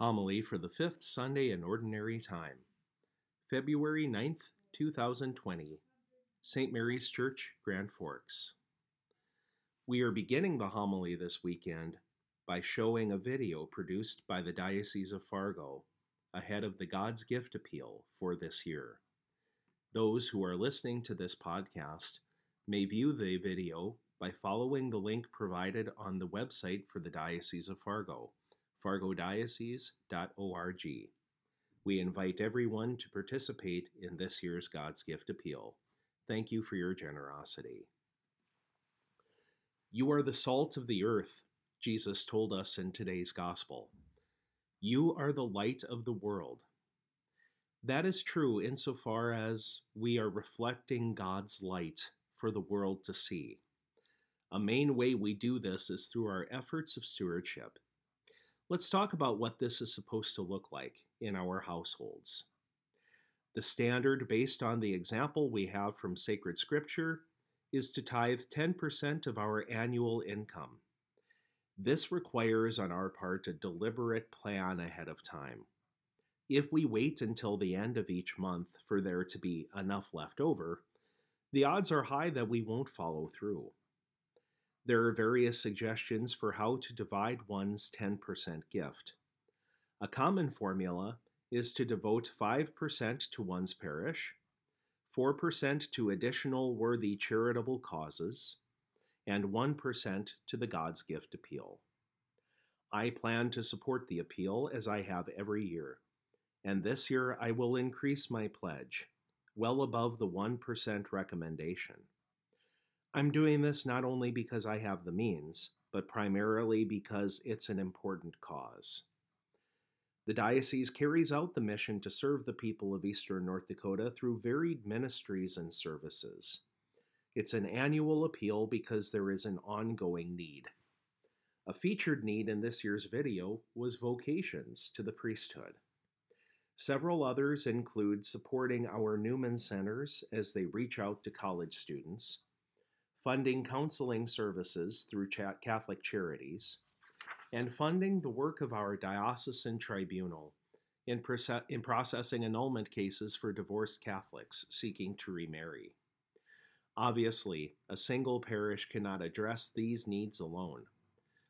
Homily for the fifth Sunday in Ordinary Time, February 9th, 2020, St. Mary's Church, Grand Forks. We are beginning the homily this weekend by showing a video produced by the Diocese of Fargo ahead of the God's Gift Appeal for this year. Those who are listening to this podcast may view the video by following the link provided on the website for the Diocese of Fargo, fargodiocese.org. We invite everyone to participate in this year's God's Gift Appeal. Thank you for your generosity. You are the salt of the earth, Jesus told us in today's Gospel. You are the light of the world. That is true insofar as we are reflecting God's light for the world to see. A main way we do this is through our efforts of stewardship. Let's talk about what this is supposed to look like in our households. The standard, based on the example we have from sacred scripture, is to tithe 10% of our annual income. This requires on our part a deliberate plan ahead of time. If we wait until the end of each month for there to be enough left over, the odds are high that we won't follow through. There are various suggestions for how to divide one's 10% gift. A common formula is to devote 5% to one's parish, 4% to additional worthy charitable causes, and 1% to the God's Gift Appeal. I plan to support the appeal as I have every year, and this year I will increase my pledge, well above the 1% recommendation. I'm doing this not only because I have the means, but primarily because it's an important cause. The diocese carries out the mission to serve the people of eastern North Dakota through varied ministries and services. It's an annual appeal because there is an ongoing need. A featured need in this year's video was vocations to the priesthood. Several others include supporting our Newman Centers as they reach out to college students, funding counseling services through Catholic Charities, and funding the work of our diocesan tribunal in, in processing annulment cases for divorced Catholics seeking to remarry. Obviously, a single parish cannot address these needs alone.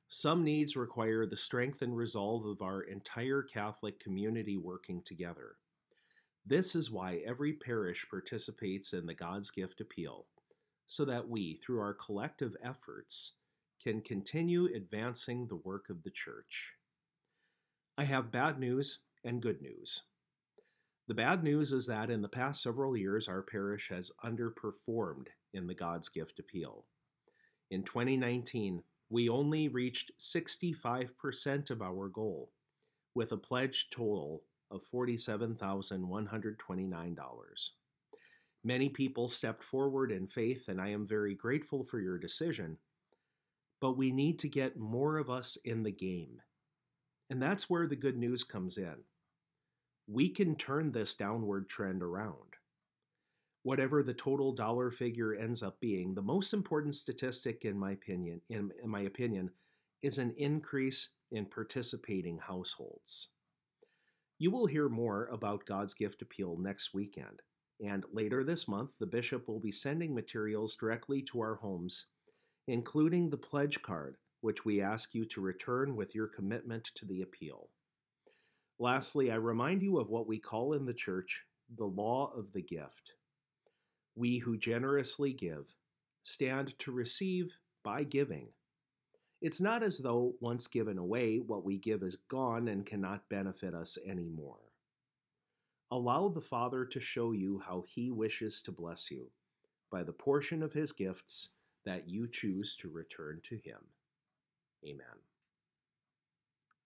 Some needs require the strength and resolve of our entire Catholic community working together. This is why every parish participates in the God's Gift Appeal, so that we, through our collective efforts, can continue advancing the work of the Church. I have bad news and good news. The bad news is that in the past several years, our parish has underperformed in the God's Gift Appeal. In 2019, we only reached 65% of our goal, with a pledged total of $47,129. Many people stepped forward in faith, and I am very grateful for your decision. But we need to get more of us in the game. And that's where the good news comes in. We can turn this downward trend around. Whatever the total dollar figure ends up being, the most important statistic in my opinion, in, in my opinion, is an increase in participating households. You will hear more about God's Gift Appeal next weekend. And later this month, the bishop will be sending materials directly to our homes, including the pledge card, which we ask you to return with your commitment to the appeal. Lastly, I remind you of what we call in the church the law of the gift. We who generously give stand to receive by giving. It's not as though once given away, what we give is gone and cannot benefit us anymore. Allow the Father to show you how He wishes to bless you by the portion of His gifts that you choose to return to Him. Amen.